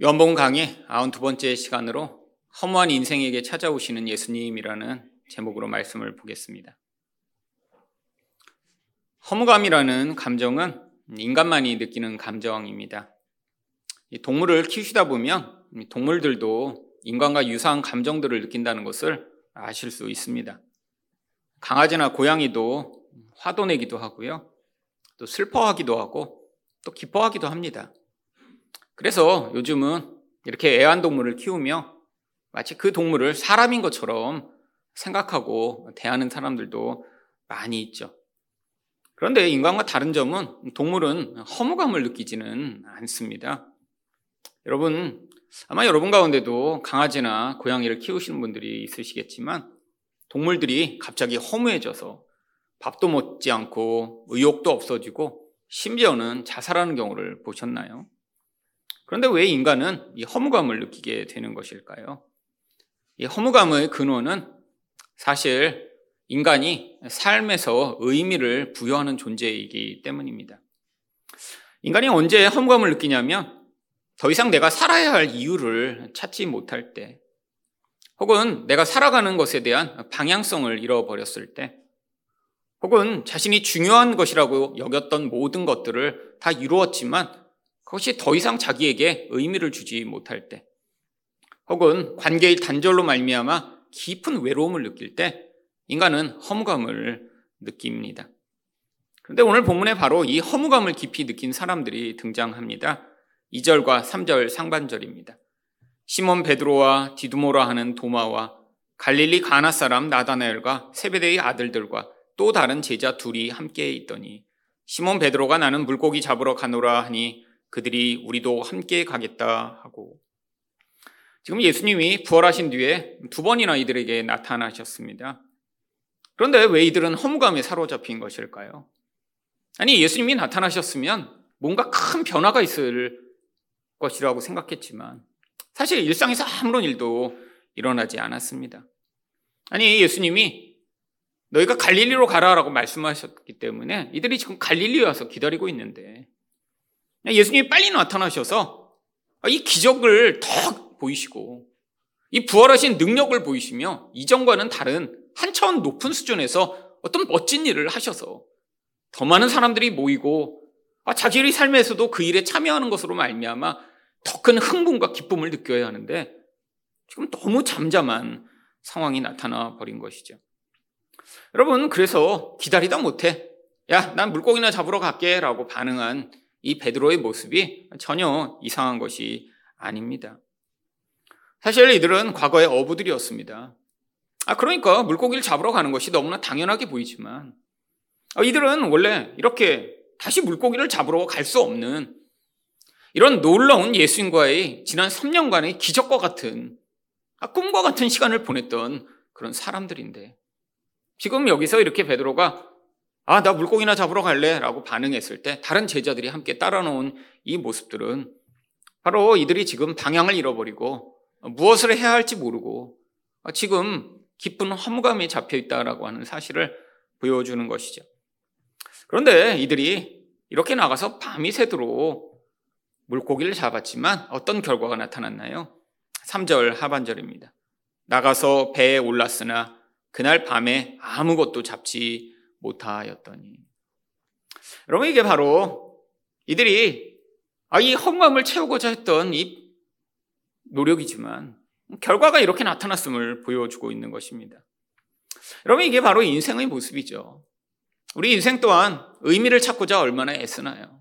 요한복음 강의 92번째 시간으로 허무한 인생에게 찾아오시는 예수님이라는 제목으로 말씀을 보겠습니다. 허무감이라는 감정은 인간만이 느끼는 감정입니다. 동물을 키우시다 보면 동물들도 인간과 유사한 감정들을 느낀다는 것을 아실 수 있습니다. 강아지나 고양이도 화도 내기도 하고요. 또 슬퍼하기도 하고 또 기뻐하기도 합니다. 그래서 요즘은 이렇게 애완동물을 키우며 마치 그 동물을 사람인 것처럼 생각하고 대하는 사람들도 많이 있죠. 그런데 인간과 다른 점은 동물은 허무감을 느끼지는 않습니다. 여러분, 아마 여러분 가운데도 강아지나 고양이를 키우시는 분들이 있으시겠지만 동물들이 갑자기 허무해져서 밥도 먹지 않고 의욕도 없어지고 심지어는 자살하는 경우를 보셨나요? 그런데 왜 인간은 이 허무감을 느끼게 되는 것일까요? 이 허무감의 근원은 사실 인간이 삶에서 의미를 부여하는 존재이기 때문입니다. 인간이 언제 허무감을 느끼냐면 더 이상 내가 살아야 할 이유를 찾지 못할 때, 혹은 내가 살아가는 것에 대한 방향성을 잃어버렸을 때, 혹은 자신이 중요한 것이라고 여겼던 모든 것들을 다 이루었지만 그것이 더 이상 자기에게 의미를 주지 못할 때, 혹은 관계의 단절로 말미암아 깊은 외로움을 느낄 때 인간은 허무감을 느낍니다. 그런데 오늘 본문에 바로 이 허무감을 깊이 느낀 사람들이 등장합니다. 2절과 3절 상반절입니다. 시몬 베드로와 디두모라 하는 도마와 갈릴리 가나 사람 나다나엘과 세베대의 아들들과 또 다른 제자 둘이 함께 있더니 시몬 베드로가 나는 물고기 잡으러 가노라 하니 그들이 우리도 함께 가겠다 하고 지금 예수님이 부활하신 뒤에 두 번이나 이들에게 나타나셨습니다. 그런데 왜 이들은 허무감에 사로잡힌 것일까요? 아니, 예수님이 나타나셨으면 뭔가 큰 변화가 있을 것이라고 생각했지만 사실 일상에서 아무런 일도 일어나지 않았습니다. 아니, 예수님이 너희가 갈릴리로 가라라고 말씀하셨기 때문에 이들이 지금 갈릴리에 와서 기다리고 있는데 예수님이 빨리 나타나셔서 이 기적을 더 보이시고 이 부활하신 능력을 보이시며 이전과는 다른 한 차원 높은 수준에서 어떤 멋진 일을 하셔서 더 많은 사람들이 모이고 아, 자기의 삶에서도 그 일에 참여하는 것으로 말미암아 더 큰 흥분과 기쁨을 느껴야 하는데 지금 너무 잠잠한 상황이 나타나 버린 것이죠. 여러분 그래서 기다리다 못해 야난 물고기나 잡으러 갈게라고 반응한 이 베드로의 모습이 전혀 이상한 것이 아닙니다. 사실 이들은 과거의 어부들이었습니다. 아, 그러니까 물고기를 잡으러 가는 것이 너무나 당연하게 보이지만, 아, 이들은 원래 이렇게 다시 물고기를 잡으러 갈 수 없는 이런 놀라운 예수님과의 지난 3년간의 기적과 같은, 아, 꿈과 같은 시간을 보냈던 그런 사람들인데, 지금 여기서 이렇게 베드로가 아, 나 물고기나 잡으러 갈래 라고 반응했을 때 다른 제자들이 함께 따라 놓은 이 모습들은 바로 이들이 지금 방향을 잃어버리고 무엇을 해야 할지 모르고 지금 깊은 허무감에 잡혀 있다라고 하는 사실을 보여주는 것이죠. 그런데 이들이 이렇게 나가서 밤이 새도록 물고기를 잡았지만 어떤 결과가 나타났나요? 3절 하반절입니다. 나가서 배에 올랐으나 그날 밤에 아무것도 잡지 못하였더니. 여러분, 이게 바로 이들이 아, 이 허무함을 채우고자 했던 이 노력이지만 결과가 이렇게 나타났음을 보여주고 있는 것입니다. 여러분, 이게 바로 인생의 모습이죠. 우리 인생 또한 의미를 찾고자 얼마나 애쓰나요?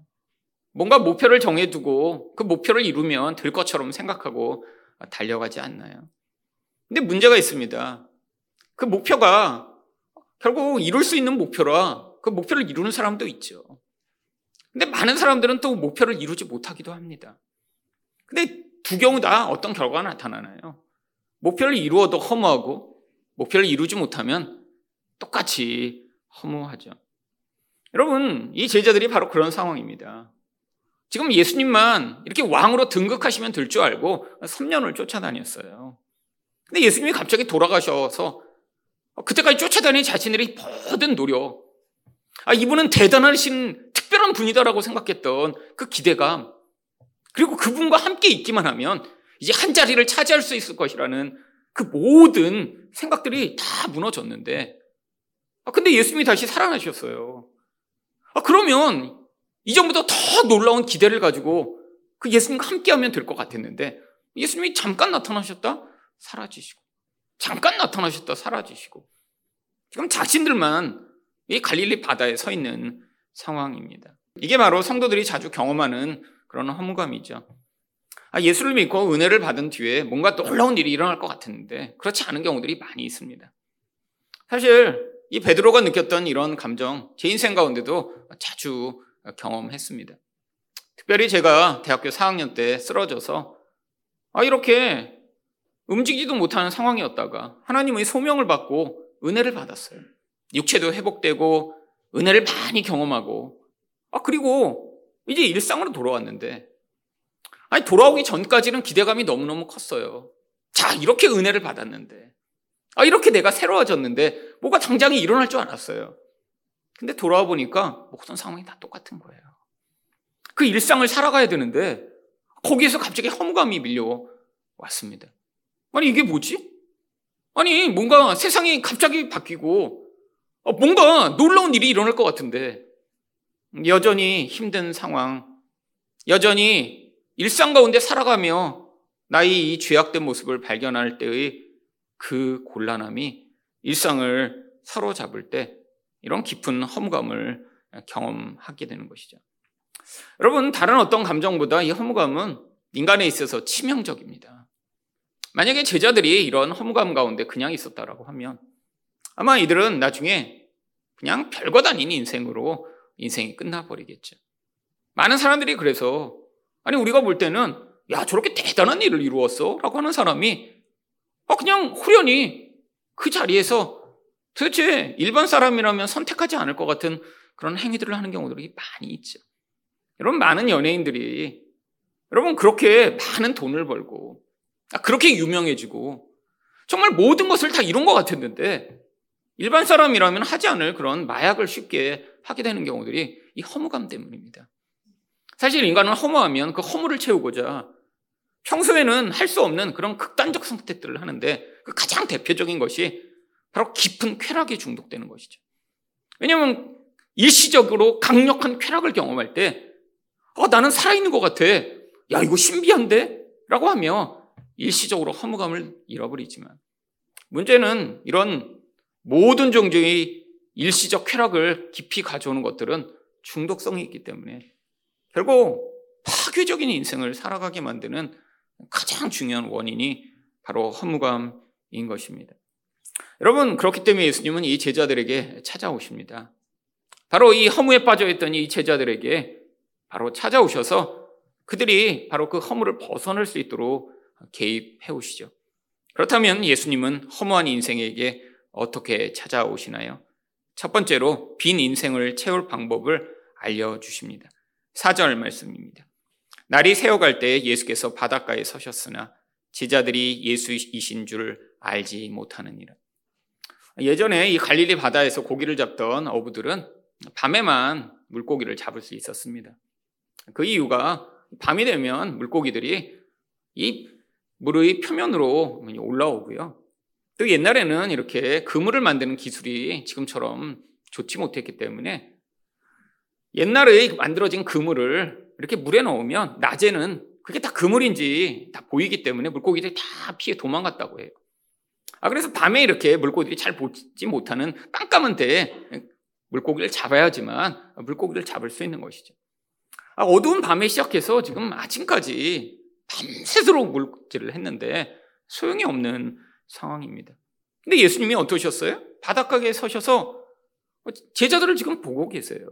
뭔가 목표를 정해두고 그 목표를 이루면 될 것처럼 생각하고 달려가지 않나요? 근데 문제가 있습니다. 그 목표가 결국 이룰 수 있는 목표라 그 목표를 이루는 사람도 있죠. 근데 많은 사람들은 또 목표를 이루지 못하기도 합니다. 근데 두 경우 다 어떤 결과가 나타나나요? 목표를 이루어도 허무하고 목표를 이루지 못하면 똑같이 허무하죠. 여러분, 이 제자들이 바로 그런 상황입니다. 지금 예수님만 이렇게 왕으로 등극하시면 될 줄 알고 3년을 쫓아다녔어요. 근데 예수님이 갑자기 돌아가셔서 그때까지 쫓아다닌 자신들의 모든 노력, 아, 이분은 대단하신 특별한 분이다라고 생각했던 그 기대감, 그리고 그분과 함께 있기만 하면 이제 한 자리를 차지할 수 있을 것이라는 그 모든 생각들이 다 무너졌는데, 아, 근데 예수님이 다시 살아나셨어요. 아, 그러면 이전보다 더 놀라운 기대를 가지고 그 예수님과 함께 하면 될 것 같았는데, 예수님이 잠깐 나타나셨다? 사라지시고. 잠깐 나타나셨다? 사라지시고. 지금 자신들만 이 갈릴리 바다에 서 있는 상황입니다. 이게 바로 성도들이 자주 경험하는 그런 허무감이죠. 아, 예수를 믿고 은혜를 받은 뒤에 뭔가 놀라운 일이 일어날 것 같았는데 그렇지 않은 경우들이 많이 있습니다. 사실 이 베드로가 느꼈던 이런 감정 제 인생 가운데도 자주 경험했습니다. 특별히 제가 대학교 4학년 때 쓰러져서 아 이렇게 움직이지도 못하는 상황이었다가 하나님의 소명을 받고 은혜를 받았어요. 육체도 회복되고 은혜를 많이 경험하고 아 그리고 이제 일상으로 돌아왔는데 아니 돌아오기 전까지는 기대감이 너무너무 컸어요. 자 이렇게 은혜를 받았는데 아 이렇게 내가 새로워졌는데 뭐가 당장에 일어날 줄 알았어요. 근데 돌아와 보니까 모든 상황이 다 똑같은 거예요. 그 일상을 살아가야 되는데 거기에서 갑자기 허무감이 밀려왔습니다. 아니 이게 뭐지? 아니 뭔가 세상이 갑자기 바뀌고 어, 뭔가 놀라운 일이 일어날 것 같은데 여전히 힘든 상황, 여전히 일상 가운데 살아가며 나의 이 죄악된 모습을 발견할 때의 그 곤란함이 일상을 사로잡을 때 이런 깊은 허무감을 경험하게 되는 것이죠. 여러분, 다른 어떤 감정보다 이 허무감은 인간에 있어서 치명적입니다. 만약에 제자들이 이런 허무감 가운데 그냥 있었다라고 하면 아마 이들은 나중에 그냥 별것 아닌 인생으로 인생이 끝나버리겠죠. 많은 사람들이 그래서 아니 우리가 볼 때는 야 저렇게 대단한 일을 이루었어 라고 하는 사람이 아 그냥 후련히 그 자리에서 도대체 일반 사람이라면 선택하지 않을 것 같은 그런 행위들을 하는 경우들이 많이 있죠. 여러분 많은 연예인들이 여러분 그렇게 많은 돈을 벌고 아, 그렇게 유명해지고 정말 모든 것을 다 이룬 것 같았는데 일반 사람이라면 하지 않을 그런 마약을 쉽게 하게 되는 경우들이 이 허무감 때문입니다. 사실 인간은 허무하면 그 허무를 채우고자 평소에는 할 수 없는 그런 극단적 선택들을 하는데 그 가장 대표적인 것이 바로 깊은 쾌락에 중독되는 것이죠. 왜냐하면 일시적으로 강력한 쾌락을 경험할 때 어, 나는 살아있는 것 같아. 야, 이거 신비한데? 라고 하며 일시적으로 허무감을 잃어버리지만 문제는 이런 모든 종류의 일시적 쾌락을 깊이 가져오는 것들은 중독성이 있기 때문에 결국 파괴적인 인생을 살아가게 만드는 가장 중요한 원인이 바로 허무감인 것입니다. 여러분, 그렇기 때문에 예수님은 이 제자들에게 찾아오십니다. 바로 이 허무에 빠져있던 이 제자들에게 바로 찾아오셔서 그들이 바로 그 허무를 벗어날 수 있도록 개입해 오시죠. 그렇다면 예수님은 허무한 인생에게 어떻게 찾아오시나요? 첫 번째로 빈 인생을 채울 방법을 알려주십니다. 4절 말씀입니다. 날이 새어갈 때 예수께서 바닷가에 서셨으나 제자들이 예수이신 줄 알지 못하느니라. 예전에 이 갈릴리 바다에서 고기를 잡던 어부들은 밤에만 물고기를 잡을 수 있었습니다. 그 이유가 밤이 되면 물고기들이 이 물의 표면으로 올라오고요. 또 옛날에는 이렇게 그물을 만드는 기술이 지금처럼 좋지 못했기 때문에 옛날에 만들어진 그물을 이렇게 물에 넣으면 낮에는 그게 다 그물인지 다 보이기 때문에 물고기들이 다 피해 도망갔다고 해요. 아, 그래서 밤에 이렇게 물고기들이 잘 보지 못하는 깜깜한 데에 물고기를 잡아야지만 물고기를 잡을 수 있는 것이죠. 아, 어두운 밤에 시작해서 지금 아침까지 밤새도록 물질을 했는데 소용이 없는 상황입니다. 근데 예수님이 어떠셨어요? 바닷가에 서셔서 제자들을 지금 보고 계세요.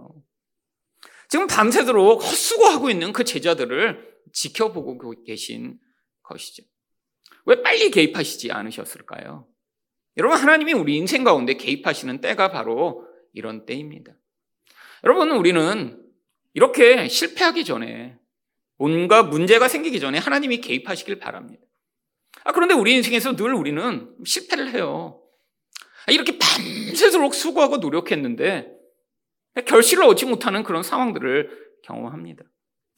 지금 밤새도록 헛수고하고 있는 그 제자들을 지켜보고 계신 것이죠. 왜 빨리 개입하시지 않으셨을까요? 여러분, 하나님이 우리 인생 가운데 개입하시는 때가 바로 이런 때입니다. 여러분, 우리는 이렇게 실패하기 전에 뭔가 문제가 생기기 전에 하나님이 개입하시길 바랍니다. 아, 그런데 우리 인생에서 늘 우리는 실패를 해요. 아, 이렇게 밤새도록 수고하고 노력했는데 결실을 얻지 못하는 그런 상황들을 경험합니다.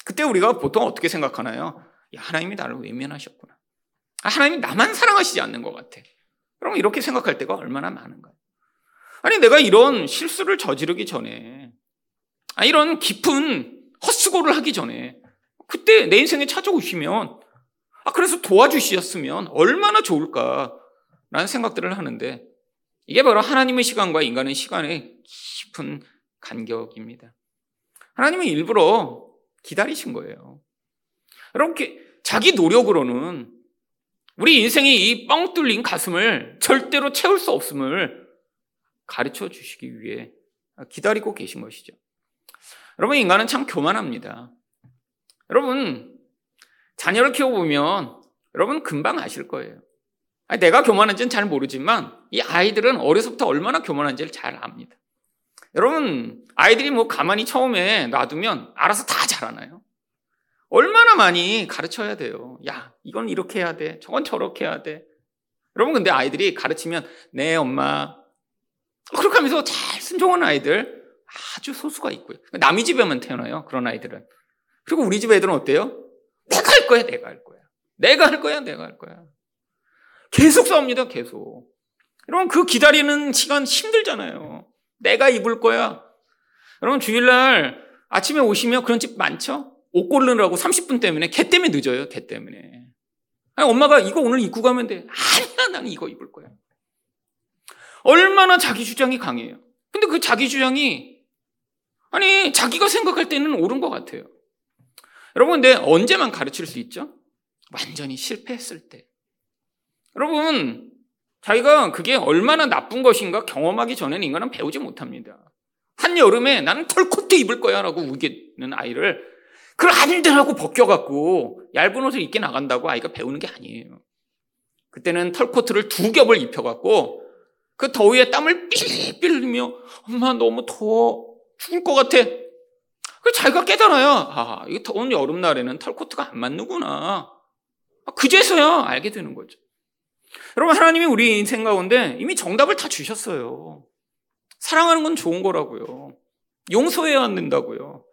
그때 우리가 보통 어떻게 생각하나요? 야, 하나님이 나를 외면하셨구나. 아, 하나님이 나만 사랑하시지 않는 것 같아. 그럼 이렇게 생각할 때가 얼마나 많은가요? 아니, 내가 이런 실수를 저지르기 전에, 아, 이런 깊은 헛수고를 하기 전에, 그때 내 인생에 찾아오시면, 아, 그래서 도와주셨으면 얼마나 좋을까라는 생각들을 하는데, 이게 바로 하나님의 시간과 인간의 시간의 깊은 간격입니다. 하나님은 일부러 기다리신 거예요. 여러분, 자기 노력으로는 우리 인생의 이 뻥 뚫린 가슴을 절대로 채울 수 없음을 가르쳐 주시기 위해 기다리고 계신 것이죠. 여러분, 인간은 참 교만합니다. 여러분, 자녀를 키워보면 여러분 금방 아실 거예요. 내가 교만한지는 잘 모르지만 이 아이들은 어려서부터 얼마나 교만한지를 잘 압니다. 여러분, 아이들이 뭐 가만히 처음에 놔두면 알아서 다 잘하나요? 얼마나 많이 가르쳐야 돼요. 야, 이건 이렇게 해야 돼. 저건 저렇게 해야 돼. 여러분, 근데 아이들이 가르치면, 네, 엄마. 그렇게 하면서 잘 순종하는 아이들 아주 소수가 있고요. 남의 집에만 태어나요. 그런 아이들은. 그리고 우리 집 애들은 어때요? 내가 할 거야, 내가 할 거야. 내가 할 거야, 내가 할 거야. 계속 싸웁니다, 계속. 여러분, 그 기다리는 시간 힘들잖아요. 내가 입을 거야. 여러분, 주일날 아침에 오시면 그런 집 많죠? 옷 고르느라고 30분 때문에, 개 때문에 늦어요, 개 때문에. 아니, 엄마가 이거 오늘 입고 가면 돼. 아니야, 나는 이거 입을 거야. 얼마나 자기 주장이 강해요. 근데 그 자기 주장이, 아니, 자기가 생각할 때는 옳은 것 같아요. 여러분, 근데 언제만 가르칠 수 있죠? 완전히 실패했을 때. 여러분, 자기가 그게 얼마나 나쁜 것인가 경험하기 전에는 인간은 배우지 못합니다. 한여름에 나는 털코트 입을 거야 라고 우기는 아이를 그걸 안 되라고 벗겨갖고 얇은 옷을 입게 나간다고 아이가 배우는 게 아니에요. 그때는 털코트를 두 겹을 입혀갖고 그 더위에 땀을 삘삘 흘리며 엄마 너무 더워 죽을 것 같아. 그 자기가 깨달아요. 아, 이 더운 여름날에는 털코트가 안 맞는구나. 아, 그제서야 알게 되는 거죠. 여러분, 하나님이 우리 인생 가운데 이미 정답을 다 주셨어요. 사랑하는 건 좋은 거라고요. 용서해야 한다고요.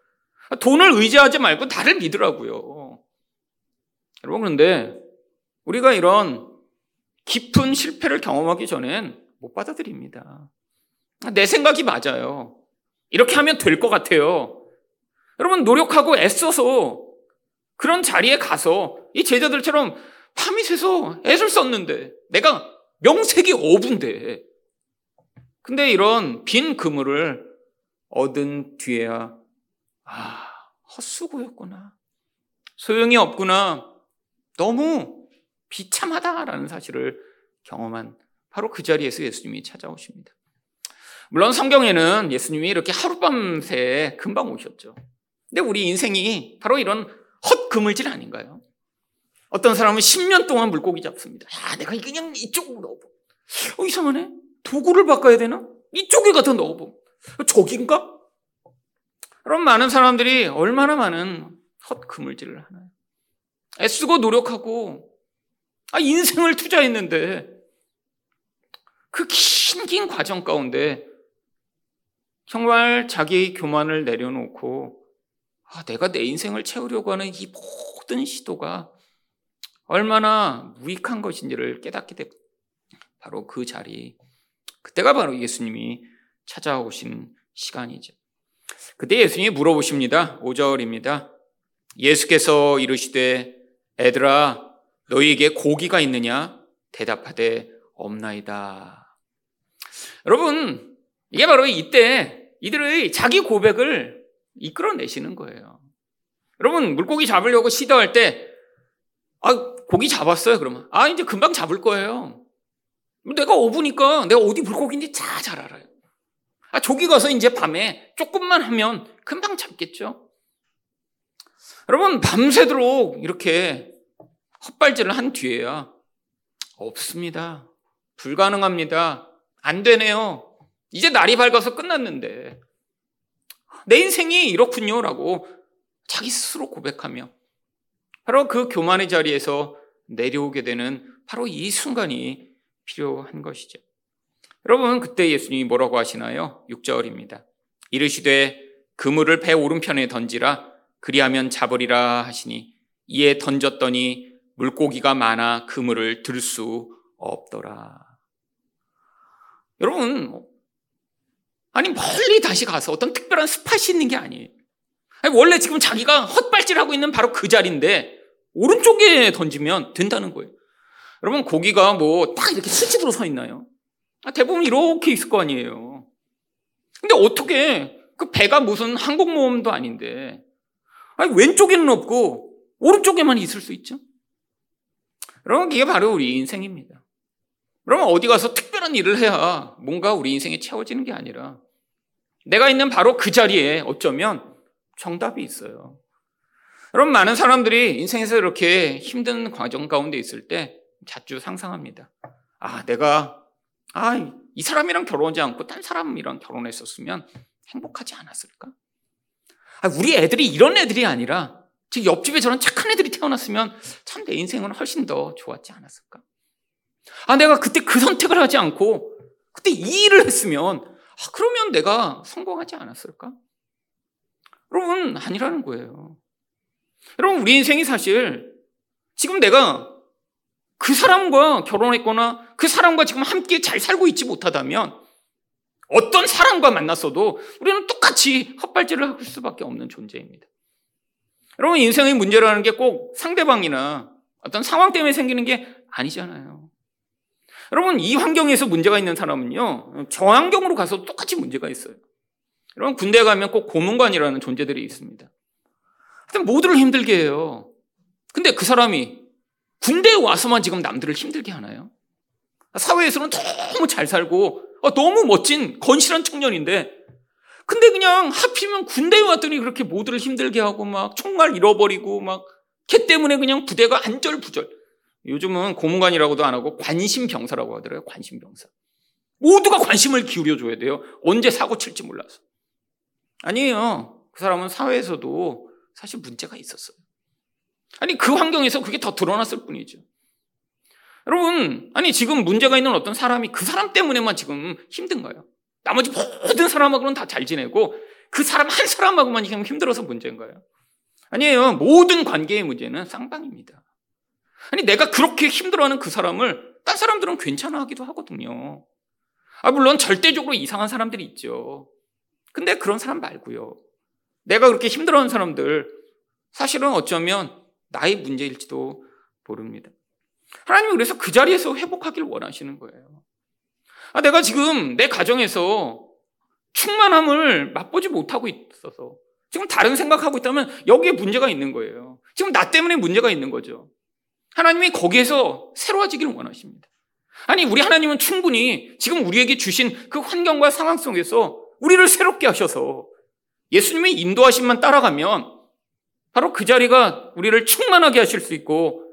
돈을 의지하지 말고 나를 믿으라고요. 여러분, 그런데 우리가 이런 깊은 실패를 경험하기 전엔 못 받아들입니다. 내 생각이 맞아요. 이렇게 하면 될 것 같아요. 여러분, 노력하고 애써서 그런 자리에 가서 이 제자들처럼 새서 애를 썼는데 내가 명색이 어분데 근데 이런 빈 그물을 얻은 뒤에야 아 헛수고였구나 소용이 없구나 너무 비참하다라는 사실을 경험한 바로 그 자리에서 예수님이 찾아오십니다. 물론 성경에는 예수님이 이렇게 하룻밤새 금방 오셨죠. 근데 우리 인생이 바로 이런 헛 그물질 아닌가요? 어떤 사람은 10년 동안 물고기 잡습니다. 야, 내가 그냥 이쪽으로 넣어보. 어, 이상하네. 도구를 바꿔야 되나? 이쪽에 갖다 넣어보. 저긴가? 그럼 많은 사람들이 얼마나 많은 헛 그물질을 하나요? 애쓰고 노력하고, 아, 인생을 투자했는데, 그 긴 긴 과정 가운데 정말 자기 교만을 내려놓고, 아, 내가 내 인생을 채우려고 하는 이 모든 시도가 얼마나 무익한 것인지를 깨닫게 되고 바로 그 자리 그때가 바로 예수님이 찾아오신 시간이죠. 그때 예수님이 물어보십니다. 5절입니다. 예수께서 이르시되 애들아 너희에게 고기가 있느냐 대답하되 없나이다. 여러분 이게 바로 이때 이들의 자기 고백을 이끌어내시는 거예요. 여러분 물고기 잡으려고 시도할 때 아, 고기 잡았어요, 그러면. 아, 이제 금방 잡을 거예요. 내가 어부니까 내가 어디 물고기인지 다 잘 알아요. 아, 조기 가서 이제 밤에 조금만 하면 금방 잡겠죠. 여러분, 밤새도록 이렇게 헛발질을 한 뒤에야 없습니다. 불가능합니다. 안 되네요. 이제 날이 밝아서 끝났는데. 내 인생이 이렇군요라고 자기 스스로 고백하며 바로 그 교만의 자리에서 내려오게 되는 바로 이 순간이 필요한 것이죠. 여러분, 그때 예수님이 뭐라고 하시나요? 6절입니다. 이르시되 그물을 배 오른편에 던지라 그리하면 잡으리라 하시니 이에 던졌더니 물고기가 많아 그물을 들 수 없더라. 여러분, 아니 멀리 다시 가서 어떤 특별한 스팟이 있는 게 아니에요. 아니, 원래 지금 자기가 헛발질하고 있는 바로 그 자리인데 오른쪽에 던지면 된다는 거예요. 여러분 고기가 뭐 딱 이렇게 수직으로 서 있나요? 아, 대부분 이렇게 있을 거 아니에요. 근데 어떻게 그 배가 무슨 항공모험도 아닌데 아니, 왼쪽에는 없고 오른쪽에만 있을 수 있죠? 여러분 이게 바로 우리 인생입니다. 그러면 어디 가서 특별한 일을 해야 뭔가 우리 인생에 채워지는 게 아니라 내가 있는 바로 그 자리에 어쩌면 정답이 있어요. 여러분 많은 사람들이 인생에서 이렇게 힘든 과정 가운데 있을 때 자주 상상합니다. 아, 내가 아, 이 사람이랑 결혼하지 않고 딴 사람이랑 결혼했었으면 행복하지 않았을까? 아, 우리 애들이 이런 애들이 아니라 즉 옆집에 저런 착한 애들이 태어났으면 참 내 인생은 훨씬 더 좋았지 않았을까? 아, 내가 그때 그 선택을 하지 않고 그때 이 일을 했으면 아, 그러면 내가 성공하지 않았을까? 여러분, 아니라는 거예요. 여러분, 우리 인생이 사실 지금 내가 그 사람과 결혼했거나 그 사람과 지금 함께 잘 살고 있지 못하다면 어떤 사람과 만났어도 우리는 똑같이 헛발질을 할 수밖에 없는 존재입니다. 여러분, 인생의 문제라는 게 꼭 상대방이나 어떤 상황 때문에 생기는 게 아니잖아요. 여러분, 이 환경에서 문제가 있는 사람은요, 저 환경으로 가서 똑같이 문제가 있어요. 여러분, 군대 가면 꼭 고문관이라는 존재들이 있습니다. 하여튼 모두를 힘들게 해요. 근데 그 사람이 군대에 와서만 지금 남들을 힘들게 하나요? 사회에서는 너무 잘 살고 어, 너무 멋진 건실한 청년인데 근데 그냥 하필이면 군대에 왔더니 그렇게 모두를 힘들게 하고 막 총알 잃어버리고 막 걔 때문에 그냥 부대가 안절부절. 요즘은 고문관이라고도 안 하고 관심병사라고 하더라고요. 관심병사. 모두가 관심을 기울여 줘야 돼요. 언제 사고 칠지 몰라서. 아니에요. 그 사람은 사회에서도 사실 문제가 있었어요. 아니, 그 환경에서 그게 더 드러났을 뿐이죠. 여러분, 아니, 지금 문제가 있는 어떤 사람이 그 사람 때문에만 지금 힘든가요? 나머지 모든 사람하고는 다 잘 지내고 그 사람 한 사람하고만 힘들어서 문제인 가요? 아니에요. 모든 관계의 문제는 쌍방입니다. 아니, 내가 그렇게 힘들어하는 그 사람을 딴 사람들은 괜찮아 하기도 하거든요. 아, 물론 절대적으로 이상한 사람들이 있죠. 근데 그런 사람 말고요. 내가 그렇게 힘들어하는 사람들, 사실은 어쩌면 나의 문제일지도 모릅니다. 하나님은 그래서 그 자리에서 회복하길 원하시는 거예요. 아, 내가 지금 내 가정에서 충만함을 맛보지 못하고 있어서 지금 다른 생각하고 있다면 여기에 문제가 있는 거예요. 지금 나 때문에 문제가 있는 거죠. 하나님이 거기에서 새로워지기를 원하십니다. 아니, 우리 하나님은 충분히 지금 우리에게 주신 그 환경과 상황 속에서 우리를 새롭게 하셔서 예수님의 인도하심만 따라가면 바로 그 자리가 우리를 충만하게 하실 수 있고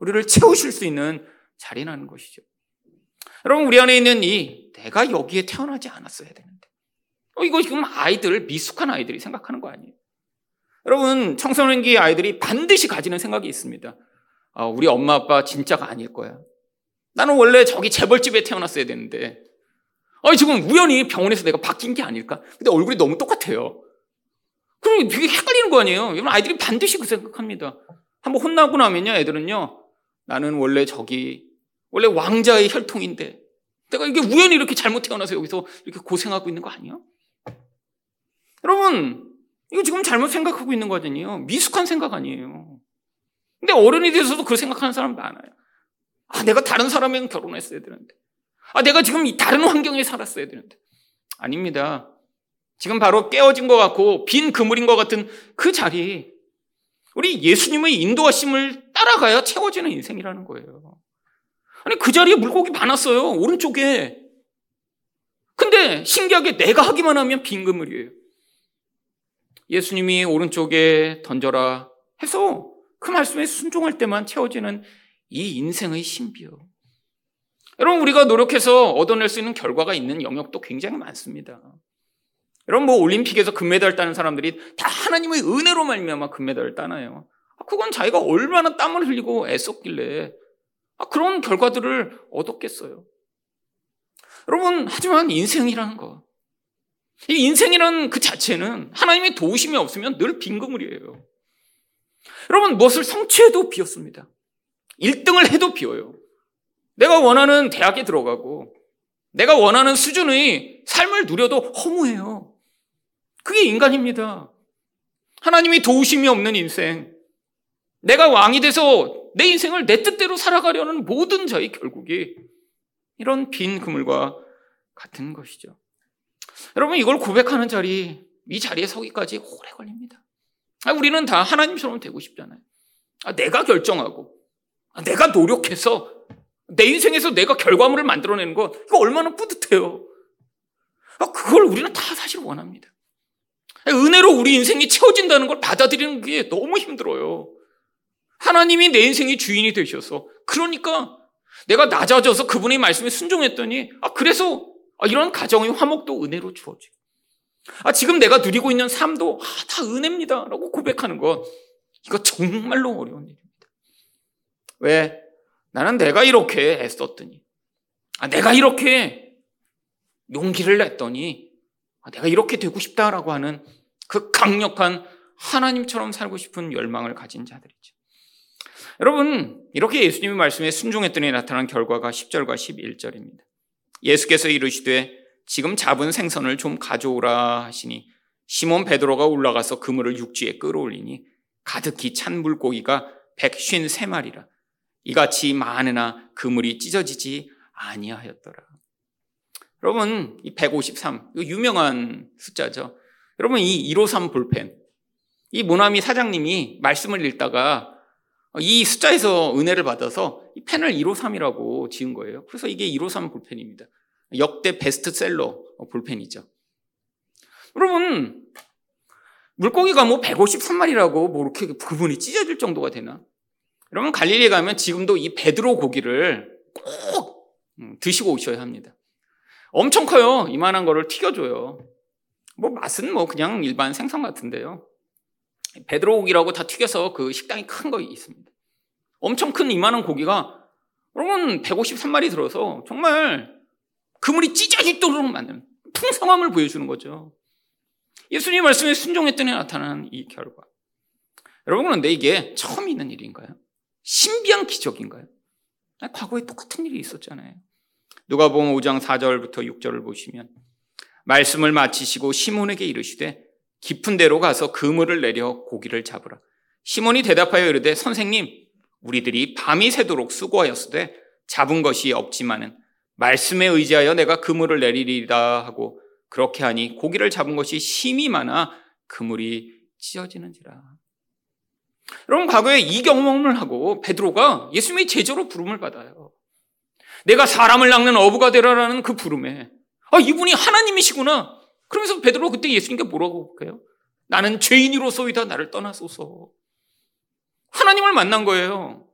우리를 채우실 수 있는 자리라는 것이죠. 여러분, 우리 안에 있는 이 내가 여기에 태어나지 않았어야 되는데. 어, 이거 지금 아이들, 미숙한 아이들이 생각하는 거 아니에요. 여러분, 청소년기 아이들이 반드시 가지는 생각이 있습니다. 아, 우리 엄마 아빠 진짜가 아닐 거야. 나는 원래 저기 재벌집에 태어났어야 되는데. 아, 지금 우연히 병원에서 내가 바뀐 게 아닐까? 근데 얼굴이 너무 똑같아요. 그럼 되게 헷갈리는 거 아니에요? 여러분, 아이들이 반드시 그 생각합니다. 한번 혼나고 나면요, 애들은요, 나는 원래 저기, 원래 왕자의 혈통인데, 내가 이게 우연히 이렇게 잘못 태어나서 여기서 이렇게 고생하고 있는 거 아니야? 여러분, 이거 지금 잘못 생각하고 있는 거거든요. 미숙한 생각 아니에요. 근데 어른이 돼서도 그 생각하는 사람 많아요. 아, 내가 다른 사람이랑 결혼했어야 되는데. 아, 내가 지금 다른 환경에 살았어야 되는데. 아닙니다. 지금 바로 깨어진 것 같고 빈 그물인 것 같은 그 자리. 우리 예수님의 인도하심을 따라가야 채워지는 인생이라는 거예요. 아니, 그 자리에 물고기 많았어요. 오른쪽에. 근데 신기하게 내가 하기만 하면 빈 그물이에요. 예수님이 오른쪽에 던져라 해서 그 말씀에 순종할 때만 채워지는 이 인생의 신비요. 여러분, 우리가 노력해서 얻어낼 수 있는 결과가 있는 영역도 굉장히 많습니다. 여러분, 뭐 올림픽에서 금메달 따는 사람들이 다 하나님의 은혜로 말미암아 금메달을 따나요. 아, 그건 자기가 얼마나 땀을 흘리고 애썼길래 아, 그런 결과들을 얻었겠어요. 여러분, 하지만 인생이라는 거. 이 인생이라는 그 자체는 하나님의 도우심이 없으면 늘 빈 그물이에요. 여러분, 무엇을 성취해도 비었습니다. 1등을 해도 비어요. 내가 원하는 대학에 들어가고, 내가 원하는 수준의 삶을 누려도 허무해요. 그게 인간입니다. 하나님이 도우심이 없는 인생. 내가 왕이 돼서 내 인생을 내 뜻대로 살아가려는 모든 자의 결국이 이런 빈 그물과 같은 것이죠. 여러분, 이걸 고백하는 자리, 이 자리에 서기까지 오래 걸립니다. 아, 우리는 다 하나님처럼 되고 싶잖아요. 아, 내가 결정하고, 아, 내가 노력해서 내 인생에서 내가 결과물을 만들어내는 거, 이거 얼마나 뿌듯해요. 아, 그걸 우리는 다 사실 원합니다. 은혜로 우리 인생이 채워진다는 걸 받아들이는 게 너무 힘들어요. 하나님이 내 인생의 주인이 되셔서, 그러니까 내가 낮아져서 그분의 말씀에 순종했더니, 아, 그래서 아, 이런 가정의 화목도 은혜로 주어져요. 아, 지금 내가 누리고 있는 삶도, 아, 다 은혜입니다. 라고 고백하는 것. 이거 정말로 어려운 일입니다. 왜? 나는 내가 이렇게 애썼더니, 아, 내가 이렇게 용기를 냈더니, 아, 내가 이렇게 되고 싶다라고 하는 그 강력한 하나님처럼 살고 싶은 열망을 가진 자들이죠. 여러분, 이렇게 예수님의 말씀에 순종했더니 나타난 결과가 10절과 11절입니다. 예수께서 이르시되 지금 잡은 생선을 좀 가져오라 하시니 시몬 베드로가 올라가서 그물을 육지에 끌어올리니 가득히 찬 물고기가 153마리라. 이같이 많으나 그물이 찢어지지 아니하였더라. 여러분, 이 153, 이거 유명한 숫자죠. 여러분, 이 153 볼펜. 이 모나미 사장님이 말씀을 읽다가 이 숫자에서 은혜를 받아서 이 펜을 153이라고 지은 거예요. 그래서 이게 153 볼펜입니다. 역대 베스트셀러 볼펜이죠. 여러분, 물고기가 뭐 153마리라고 뭐 이렇게 부분이 찢어질 정도가 되나? 여러분, 갈릴리에 가면 지금도 이 베드로 고기를 꼭 음, 드시고 오셔야 합니다. 엄청 커요. 이만한 거를 튀겨줘요. 뭐 맛은 뭐 그냥 일반 생선 같은데요. 베드로 고기라고 다 튀겨서 그 식당이 큰 거 있습니다. 엄청 큰 이만한 고기가 여러분 153마리 들어서 정말 그물이 찢어지도록 만드는 풍성함을 보여주는 거죠. 예수님 말씀에 순종했더니 나타난 이 결과. 여러분 그런데 이게 처음 있는 일인가요? 신비한 기적인가요? 과거에 똑같은 일이 있었잖아요. 누가 보면 5장 4절부터 6절을 보시면 말씀을 마치시고 시몬에게 이르시되 깊은 데로 가서 그물을 내려 고기를 잡으라. 시몬이 대답하여 이르되 선생님 우리들이 밤이 새도록 수고하였으되 잡은 것이 없지만은 말씀에 의지하여 내가 그물을 내리리라 하고 그렇게 하니 고기를 잡은 것이 심이 많아 그물이 찢어지는지라. 여러분 과거에 이 경험을 하고 베드로가 예수님의 제자로 부름을 받아요. 내가 사람을 낚는 어부가 되라라는 그 부름에 아 이분이 하나님이시구나. 그러면서 베드로 그때 예수님께 뭐라고 할까요? 나는 죄인으로서이다 나를 떠나소서. 하나님을 만난 거예요.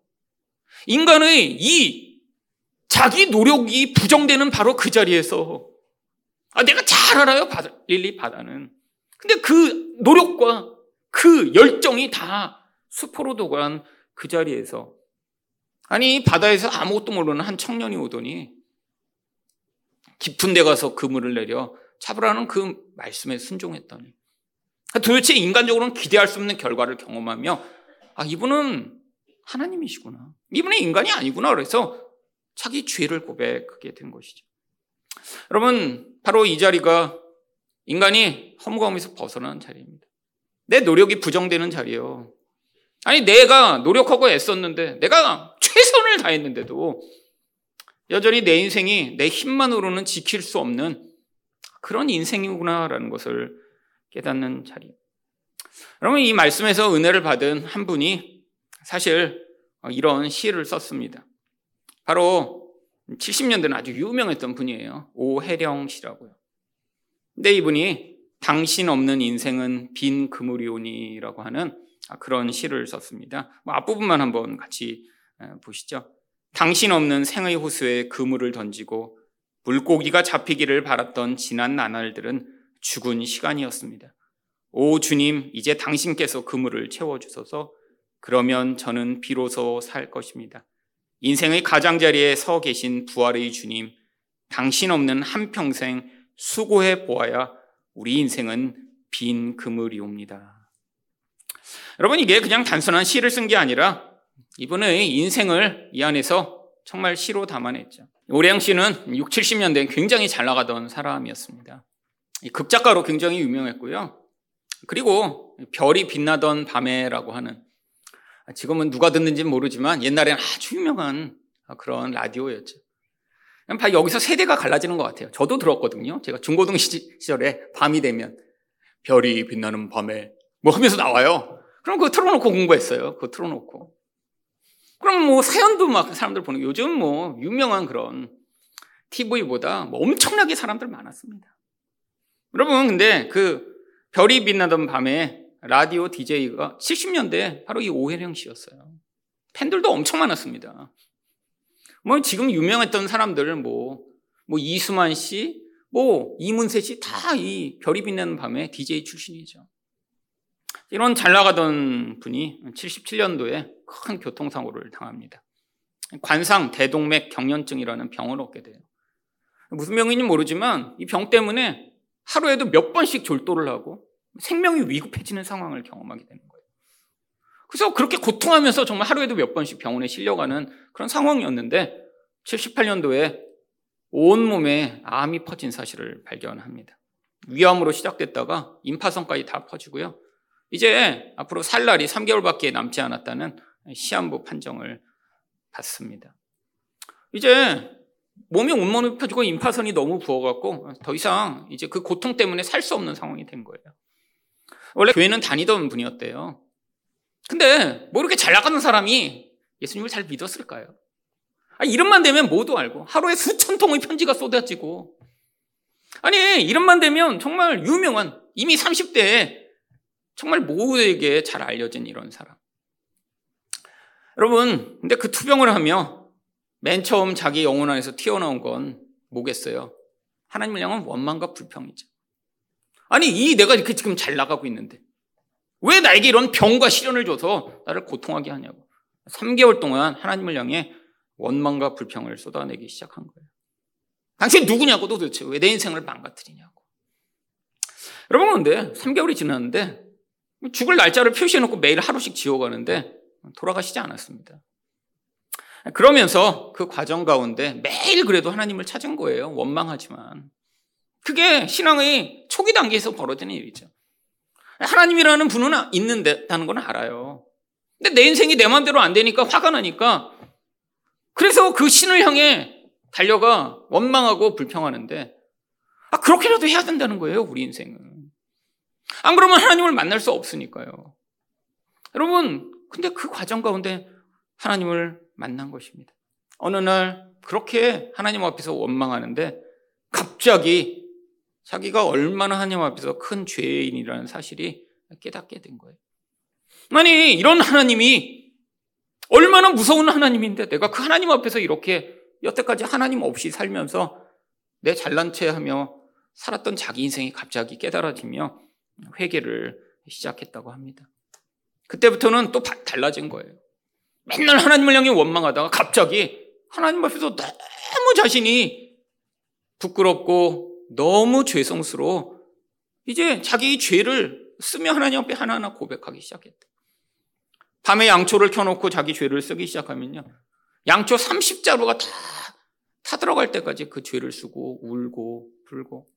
인간의 이 자기 노력이 부정되는 바로 그 자리에서 아, 내가 잘 알아요. 바다, 릴리 바다는. 근데 그 노력과 그 열정이 다 수포로 도간 그 자리에서 아니 바다에서 아무것도 모르는 한 청년이 오더니 깊은 데 가서 그물을 내려 잡으라는 그 말씀에 순종했더니 도대체 인간적으로는 기대할 수 없는 결과를 경험하며 아 이분은 하나님이시구나. 이분은 인간이 아니구나. 그래서 자기 죄를 고백하게 된 것이죠. 여러분, 바로 이 자리가 인간이 허무감에서 벗어나는 자리입니다. 내 노력이 부정되는 자리예요. 아니, 내가 노력하고 애썼는데, 내가 최선을 다했는데도 여전히 내 인생이 내 힘만으로는 지킬 수 없는 그런 인생이구나라는 것을 깨닫는 자리. 여러분, 이 말씀에서 은혜를 받은 한 분이 사실 이런 시를 썼습니다. 바로 70년대는 아주 유명했던 분이에요. 오혜령 씨라고요. 근데 이분이 당신 없는 인생은 빈 그물이오니라고 하는 그런 시를 썼습니다. 뭐 앞부분만 한번 같이 보시죠. 당신 없는 생의 호수에 그물을 던지고 물고기가 잡히기를 바랐던 지난 나날들은 죽은 시간이었습니다. 오 주님, 이제 당신께서 그물을 채워주소서 그러면 저는 비로소 살 것입니다. 인생의 가장자리에 서 계신 부활의 주님, 당신 없는 한평생 수고해 보아야 우리 인생은 빈 그물이옵니다. 여러분 이게 그냥 단순한 시를 쓴 게 아니라 이분의 인생을 이 안에서 정말 시로 담아냈죠. 오래양 씨는 6, 70년대 굉장히 잘 나가던 사람이었습니다. 극작가로 굉장히 유명했고요. 그리고 별이 빛나던 밤에라고 하는 지금은 누가 듣는지 모르지만 옛날에는 아주 유명한 그런 라디오였죠. 여기서 세대가 갈라지는 것 같아요. 저도 들었거든요. 제가 중고등 시절에 밤이 되면 별이 빛나는 밤에 뭐 하면서 나와요. 그럼 그거 틀어놓고 공부했어요. 그거 틀어놓고. 그럼 뭐 사연도 막 사람들 보는 요즘 뭐 유명한 그런 TV보다 뭐 엄청나게 사람들 많았습니다. 여러분 근데 그 별이 빛나던 밤에 라디오 DJ가 70년대 바로 이 오혜령 씨였어요. 팬들도 엄청 많았습니다. 뭐 지금 유명했던 사람들 뭐, 뭐 이수만 씨, 뭐 이문세 씨 다 이 별이 빛나는 밤에 DJ 출신이죠. 이런 잘 나가던 분이 77년도에 큰 교통사고를 당합니다. 관상 대동맥 경련증이라는 병을 얻게 돼요. 무슨 병인지 모르지만 이 병 때문에 하루에도 몇 번씩 졸도를 하고 생명이 위급해지는 상황을 경험하게 되는 거예요. 그래서 그렇게 고통하면서 정말 하루에도 몇 번씩 병원에 실려가는 그런 상황이었는데 78년도에 온몸에 암이 퍼진 사실을 발견합니다. 위암으로 시작됐다가 임파선까지 다 퍼지고요. 이제 앞으로 살 날이 3개월밖에 남지 않았다는 시한부 판정을 받습니다. 이제 몸이 온몸이 펴지고 임파선이 너무 부어갖고 더 이상 이제 그 고통 때문에 살 수 없는 상황이 된 거예요. 원래 교회는 다니던 분이었대요. 근데 뭐 이렇게 잘 나가는 사람이 예수님을 잘 믿었을까요? 아, 이름만 되면 모두 알고 하루에 수천 통의 편지가 쏟아지고 아니 이름만 되면 정말 유명한 이미 30대에 정말 모두에게 잘 알려진 이런 사람. 여러분 근데 그 투병을 하며 맨 처음 자기 영혼 안에서 튀어나온 건 뭐겠어요? 하나님을 향한 원망과 불평이죠. 아니, 이 내가 이렇게 지금 잘 나가고 있는데 왜 나에게 이런 병과 시련을 줘서 나를 고통하게 하냐고. 3개월 동안 하나님을 향해 원망과 불평을 쏟아내기 시작한 거예요. 당신 누구냐고 도대체 왜 내 인생을 망가뜨리냐고. 여러분 근데 3개월이 지났는데 죽을 날짜를 표시해놓고 매일 하루씩 지워가는데 돌아가시지 않았습니다. 그러면서 그 과정 가운데 매일 그래도 하나님을 찾은 거예요. 원망하지만. 그게 신앙의 초기 단계에서 벌어지는 일이죠. 하나님이라는 분은 있는다는 건 알아요. 근데 내 인생이 내 마음대로 안 되니까 화가 나니까 그래서 그 신을 향해 달려가 원망하고 불평하는데 아, 그렇게라도 해야 된다는 거예요, 우리 인생은. 안 그러면 하나님을 만날 수 없으니까요. 여러분, 근데 그 과정 가운데 하나님을 만난 것입니다. 어느 날 그렇게 하나님 앞에서 원망하는데 갑자기 자기가 얼마나 하나님 앞에서 큰 죄인이라는 사실이 깨닫게 된 거예요. 아니, 이런 하나님이 얼마나 무서운 하나님인데 내가 그 하나님 앞에서 이렇게 여태까지 하나님 없이 살면서 내 잘난 체 하며 살았던 자기 인생이 갑자기 깨달아지며 회개를 시작했다고 합니다. 그때부터는 또 달라진 거예요. 맨날 하나님을 향해 원망하다가 갑자기 하나님 앞에서 너무 자신이 부끄럽고 너무 죄성스러워 이제 자기 죄를 쓰며 하나님 앞에 하나하나 고백하기 시작했다. 밤에 양초를 켜놓고 자기 죄를 쓰기 시작하면요. 양초 30자루가 다 타들어갈 때까지 그 죄를 쓰고 울고 불고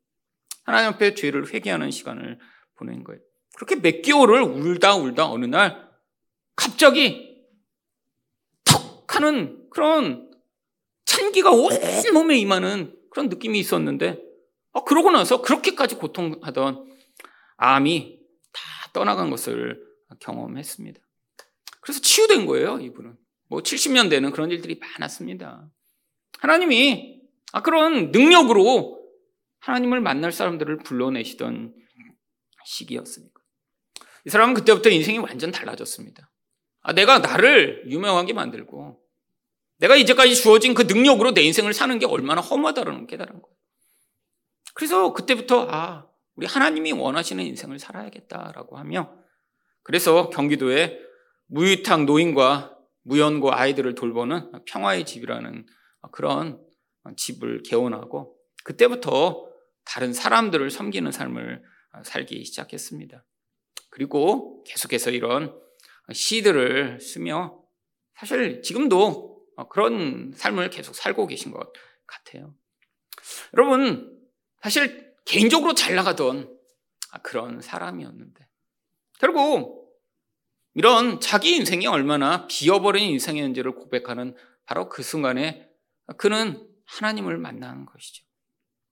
하나님 앞에 죄를 회개하는 시간을 보낸 거예요. 그렇게 몇 개월을 울다 울다 어느 날 갑자기 턱 하는 그런 찬기가 온 몸에 임하는 그런 느낌이 있었는데 어, 그러고 나서 그렇게까지 고통하던 암이 다 떠나간 것을 경험했습니다. 그래서 치유된 거예요, 이분은. 뭐 70년대는 그런 일들이 많았습니다. 하나님이 아, 그런 능력으로 하나님을 만날 사람들을 불러내시던 시기였으니까. 이 사람은 그때부터 인생이 완전 달라졌습니다. 아, 내가 나를 유명하게 만들고 내가 이제까지 주어진 그 능력으로 내 인생을 사는 게 얼마나 걸 깨달은 거예요. 그래서 그때부터 아, 우리 하나님이 원하시는 인생을 살아야겠다라고 하며 그래서 경기도에 무유탁 노인과 무연고 아이들을 돌보는 평화의 집이라는 그런 집을 개원하고 그때부터 다른 사람들을 섬기는 삶을 살기 시작했습니다. 그리고 계속해서 이런 시들을 쓰며 사실 지금도 그런 삶을 계속 살고 계신 것 같아요. 여러분, 사실 개인적으로 잘 나가던 그런 사람이었는데, 결국 이런 자기 인생이 얼마나 비어버린 인생이었는지를 고백하는 바로 그 순간에 그는 하나님을 만난 것이죠.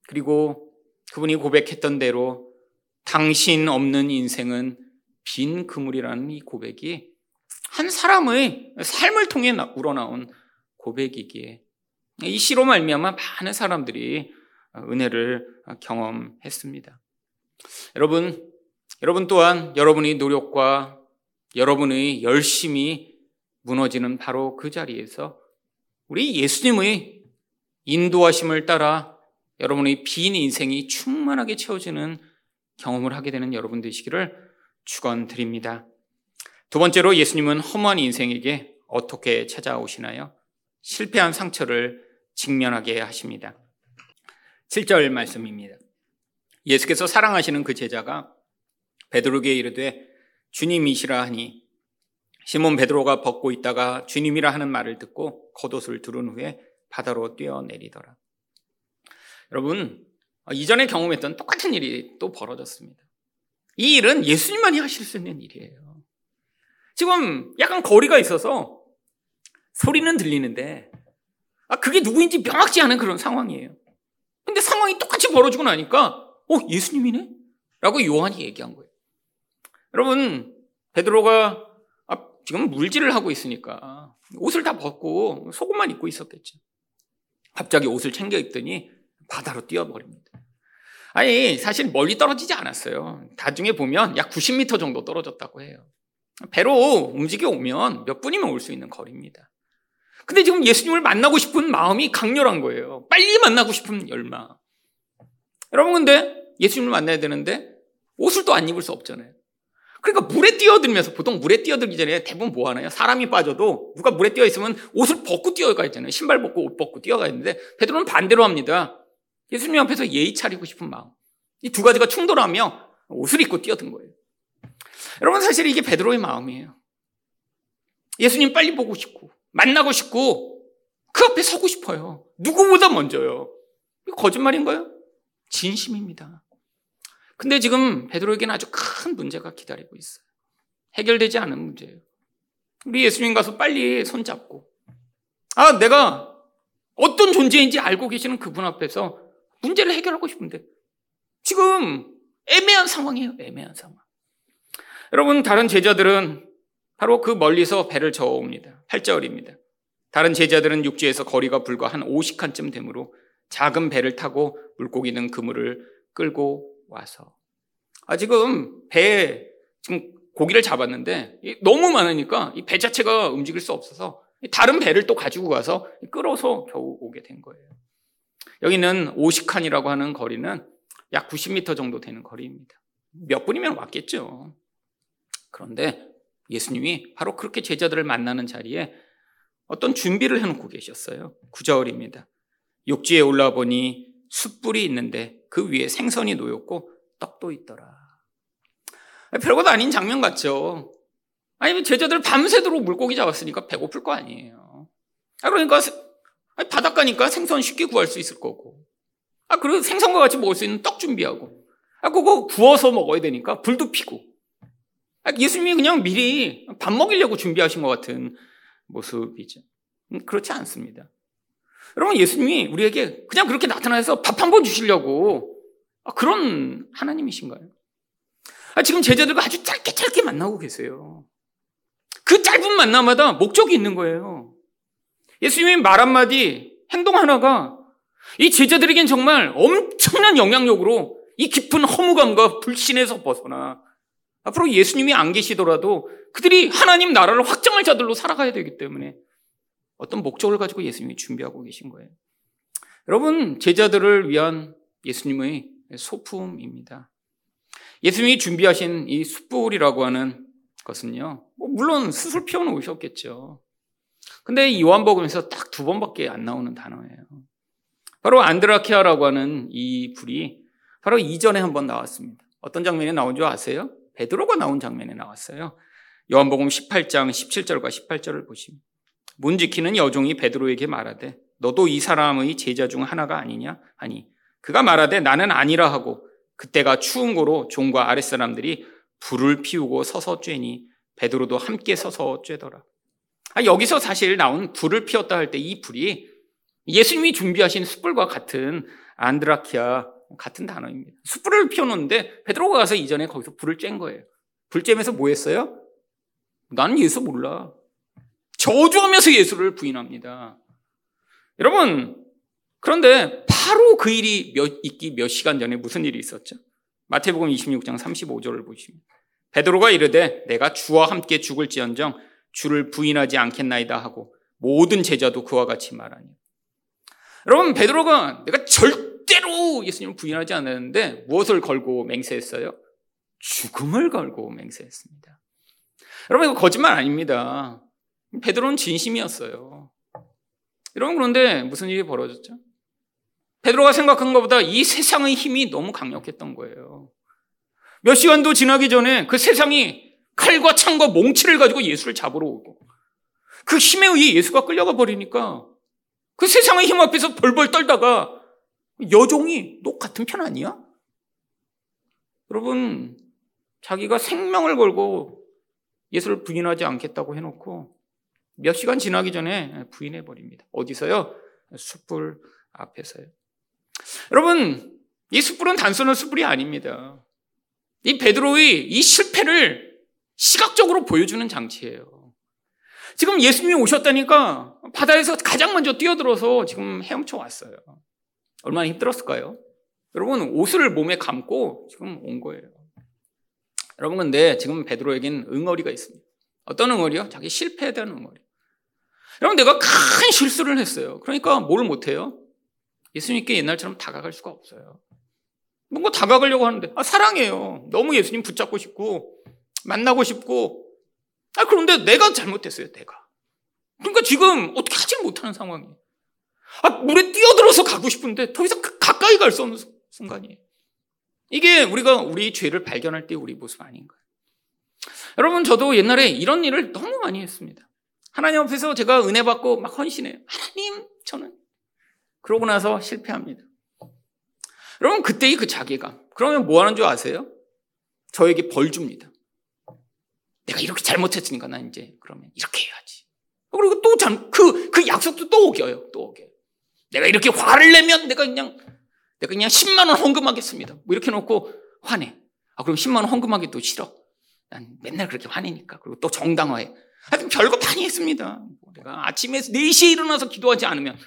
그리고 그분이 고백했던 대로 당신 없는 인생은 빈 그물이라는 이 고백이 한 사람의 삶을 통해 우러나온 고백이기에 이 시로 말미암아 많은 사람들이 은혜를 경험했습니다. 여러분, 여러분 또한 여러분의 노력과 여러분의 열심이 무너지는 바로 그 자리에서 우리 예수님의 인도하심을 따라 여러분의 빈 인생이 충만하게 채워지는 경험을 하게 되는 여러분 되시기를 축원드립니다. 두 번째로 예수님은 허무한 인생에게 어떻게 찾아오시나요? 실패한 상처를 직면하게 하십니다. 7절 말씀입니다. 예수께서 사랑하시는 그 제자가 베드로에게 이르되 주님이시라 하니 시몬 베드로가 벗고 있다가 주님이라 하는 말을 듣고 겉옷을 두른 후에 바다로 뛰어내리더라. 여러분, 이전에 경험했던 똑같은 일이 또 벌어졌습니다. 이 일은 예수님만이 하실 수 있는 일이에요. 지금 약간 거리가 있어서 소리는 들리는데, 아, 그게 누구인지 명확지 않은 그런 상황이에요. 근데 상황이 똑같이 벌어지고 나니까, 어, 예수님이네? 라고 요한이 얘기한 거예요. 여러분, 베드로가 아, 지금 물질을 하고 있으니까 옷을 다 벗고 속옷만 입고 있었겠죠. 갑자기 옷을 챙겨 입더니 바다로 뛰어버립니다. 아니, 사실 멀리 떨어지지 않았어요. 나중에 보면 약 90m 정도 떨어졌다고 해요. 배로 움직여 오면 몇 분이면 올 수 있는 거리입니다. 근데 지금 예수님을 만나고 싶은 마음이 강렬한 거예요. 빨리 만나고 싶은 열망. 여러분, 근데 예수님을 만나야 되는데 옷을 또 안 입을 수 없잖아요. 그러니까 물에 뛰어들면서 보통 물에 뛰어들기 전에 대부분 뭐 하나요? 사람이 빠져도 누가 물에 뛰어 있으면 옷을 벗고 뛰어가야 되잖아요. 신발 벗고 옷 벗고 뛰어가야 되는데 베드로는 반대로 합니다. 예수님 앞에서 예의 차리고 싶은 마음. 이 두 가지가 충돌하며 옷을 입고 뛰어든 거예요. 여러분 사실 이게 베드로의 마음이에요. 예수님 빨리 보고 싶고 만나고 싶고 그 앞에 서고 싶어요. 누구보다 먼저요. 거짓말인가요? 진심입니다. 근데 지금 베드로에게는 아주 큰 문제가 기다리고 있어요. 해결되지 않은 문제예요. 우리 예수님 가서 빨리 손잡고 아 내가 어떤 존재인지 알고 계시는 그분 앞에서 문제를 해결하고 싶은데 지금 애매한 상황이에요. 애매한 상황. 여러분 다른 제자들은 바로 그 멀리서 배를 저어옵니다. 8절입니다. 다른 제자들은 육지에서 거리가 불과 한 50칸쯤 되므로 작은 배를 타고 물고기 는 그물을 끌고 와서 아 지금 배에 지금 고기를 잡았는데 너무 많으니까 이 배 자체가 움직일 수 없어서 다른 배를 또 가지고 가서 끌어서 겨우 오게 된 거예요. 여기는 오시칸이라고 하는 거리는 약 90m 정도 되는 거리입니다. 몇 분이면 왔겠죠. 그런데 예수님이 바로 그렇게 제자들을 만나는 자리에 어떤 준비를 해놓고 계셨어요. 9절입니다. 욕지에 올라 보니 숯불이 있는데 그 위에 생선이 놓였고 떡도 있더라. 별것 아닌 장면 같죠. 아니 제자들 밤새도록 물고기 잡았으니까 배고플 거 아니에요. 아 그러니까 바닷가니까 생선 쉽게 구할 수 있을 거고. 아 그리고 생선과 같이 먹을 수 있는 떡 준비하고. 아 그거 구워서 먹어야 되니까 불도 피고. 아, 예수님이 그냥 미리 밥 먹이려고 준비하신 것 같은 모습이죠. 음, 그렇지 않습니다. 여러분 예수님이 우리에게 그냥 그렇게 나타나서 밥 한 번 주시려고 아, 그런 하나님이신가요? 아, 지금 제자들과 아주 짧게 짧게 만나고 계세요. 그 짧은 만남마다 목적이 있는 거예요. 예수님의 말 한마디, 행동 하나가 이 제자들에겐 정말 엄청난 영향력으로 이 깊은 허무감과 불신에서 벗어나 앞으로 예수님이 안 계시더라도 그들이 하나님 나라를 확정할 자들로 살아가야 되기 때문에 어떤 목적을 가지고 예수님이 준비하고 계신 거예요. 여러분, 제자들을 위한 예수님의 소품입니다. 예수님이 준비하신 이 숯불이라고 하는 것은요, 뭐 물론 스스로 피워놓으셨겠죠. 근데 이 요한복음에서 딱 두 번밖에 안 나오는 단어예요. 바로 안드라키아라고 하는 이 불이 바로 이전에 한번 나왔습니다. 어떤 장면에 나온 줄 아세요? 베드로가 나온 장면에 나왔어요. 요한복음 18장 17절과 18절을 보시면 문 지키는 여종이 베드로에게 말하되 너도 이 사람의 제자 중 하나가 아니냐 하니 그가 말하되 나는 아니라 하고 그때가 추운 고로 종과 아랫사람들이 불을 피우고 서서 쬐니 베드로도 함께 서서 쬐더라. 아, 여기서 사실 나온 불을 피웠다 할 때 이 불이 예수님이 준비하신 숯불과 같은 안드라키아 같은 단어입니다. 숯불을 피워놓는데 베드로가 가서 이전에 거기서 불을 쬐는 거예요. 불 쬐면서 뭐 했어요? 나는 예수 몰라. 저주하면서 예수를 부인합니다. 여러분, 그런데 바로 그 일이 몇, 있기 몇 시간 전에 무슨 일이 있었죠? 마태복음 26장 35절을 보시면 베드로가 이르되 내가 주와 함께 죽을지언정 주를 부인하지 않겠나이다 하고 모든 제자도 그와 같이 말하니 여러분 베드로가 내가 절 대로 예수님을 부인하지 않았는데 무엇을 걸고 맹세했어요? 죽음을 걸고 맹세했습니다. 여러분 이거 거짓말 아닙니다. 베드로는 진심이었어요. 여러분 그런데 무슨 일이 벌어졌죠? 베드로가 생각한 것보다 이 세상의 힘이 너무 강력했던 거예요. 몇 시간도 지나기 전에 그 세상이 칼과 창과 몽치를 가지고 예수를 잡으러 오고 그 힘에 의해 예수가 끌려가 버리니까 그 세상의 힘 앞에서 벌벌 떨다가 여종이 너 같은 편 아니야? 여러분 자기가 생명을 걸고 예수를 부인하지 않겠다고 해놓고 몇 시간 지나기 전에 부인해 버립니다. 어디서요? 숯불 앞에서요. 여러분, 이 숯불은 단순한 숯불이 아닙니다. 이 베드로의 이 실패를 시각적으로 보여주는 장치예요. 지금 예수님이 오셨다니까 바다에서 가장 먼저 뛰어들어서 지금 헤엄쳐 왔어요. 얼마나 힘들었을까요? 여러분, 옷을 몸에 감고 지금 온 거예요. 여러분, 근데 지금 베드로에겐 응어리가 있습니다. 어떤 응어리요? 자기 실패에 대한 응어리. 여러분, 내가 큰 실수를 했어요. 그러니까 뭘 못해요? 예수님께 옛날처럼 다가갈 수가 없어요. 뭔가 다가가려고 하는데, 아, 사랑해요. 너무 예수님 붙잡고 싶고, 만나고 싶고, 아, 그런데 내가 잘못했어요, 내가. 그러니까 지금 어떻게 하지 못하는 상황이에요. 아, 물에 뛰어들어서 가고 싶은데 더 이상 가까이 갈 수 없는 순간이에요. 이게 우리가 우리 죄를 발견할 때 우리 모습 아닌가요? 여러분, 저도 옛날에 이런 일을 너무 많이 했습니다. 하나님 앞에서 제가 은혜 받고 막 헌신해요. 하나님, 저는. 그러고 나서 실패합니다. 여러분, 그때의 그 자괴감. 그러면 뭐 하는 줄 아세요? 저에게 벌 줍니다. 내가 이렇게 잘못했으니까 난 이제 그러면 이렇게 해야지. 그리고 또 잘, 그, 그 약속도 또 어겨요. 또 어겨요. 내가 이렇게 화를 내면 내가 그냥, 내가 그냥 10만 원 헌금하겠습니다. 뭐 이렇게 놓고 화내. 아, 그럼 10만 원 헌금하기 도 싫어. 난 맨날 그렇게 화내니까. 그리고 또 정당화해. 하여튼 별거 많이 했습니다. 뭐 내가 아침에 4시에 일어나서 기도하지 않으면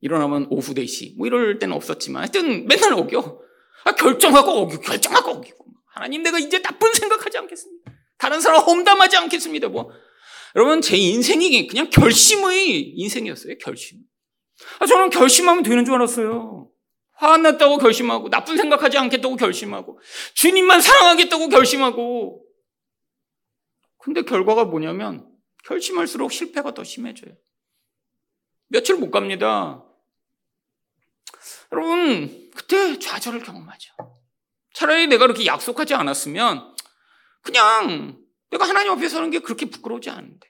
일어나면 오후 4시. 뭐 이럴 때는 없었지만 하여튼 맨날 어겨. 아, 결정하고 어기고 결정하고 어기고. 하나님 내가 이제 나쁜 생각하지 않겠습니다. 다른 사람 험담하지 않겠습니다. 뭐 여러분 제 인생이 그냥 결심의 인생이었어요. 결심. 아, 저는 결심하면 되는 줄 알았어요. 화안 났다고 결심하고 나쁜 생각하지 않겠다고 결심하고 주님만 사랑하겠다고 결심하고 근데 결과가 뭐냐면 결심할수록 실패가 더 심해져요. 며칠 못 갑니다. 여러분, 그때 좌절을 경험하죠. 차라리 내가 그렇게 약속하지 않았으면 그냥 내가 하나님 앞에 서는 게 그렇게 부끄러우지 않은데.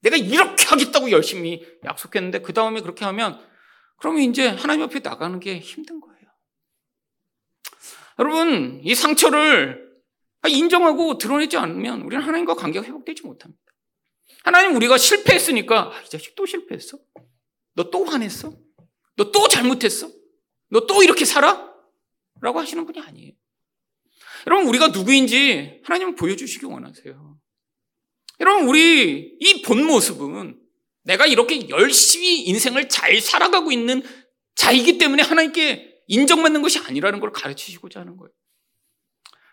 내가 이렇게 하겠다고 열심히 약속했는데 그 다음에 그렇게 하면 그러면 이제 하나님 앞에 나가는 게 힘든 거예요. 여러분, 이 상처를 인정하고 드러내지 않으면 우리는 하나님과 관계가 회복되지 못합니다. 하나님 우리가 실패했으니까 아, 이 자식 또 실패했어? 너 또 화냈어? 너 또 잘못했어? 너 또 이렇게 살아? 라고 하시는 분이 아니에요. 여러분 우리가 누구인지 하나님은 보여주시기 원하세요. 여러분 우리 이 본 모습은 내가 이렇게 열심히 인생을 잘 살아가고 있는 자이기 때문에 하나님께 인정받는 것이 아니라는 걸 가르치시고자 하는 거예요.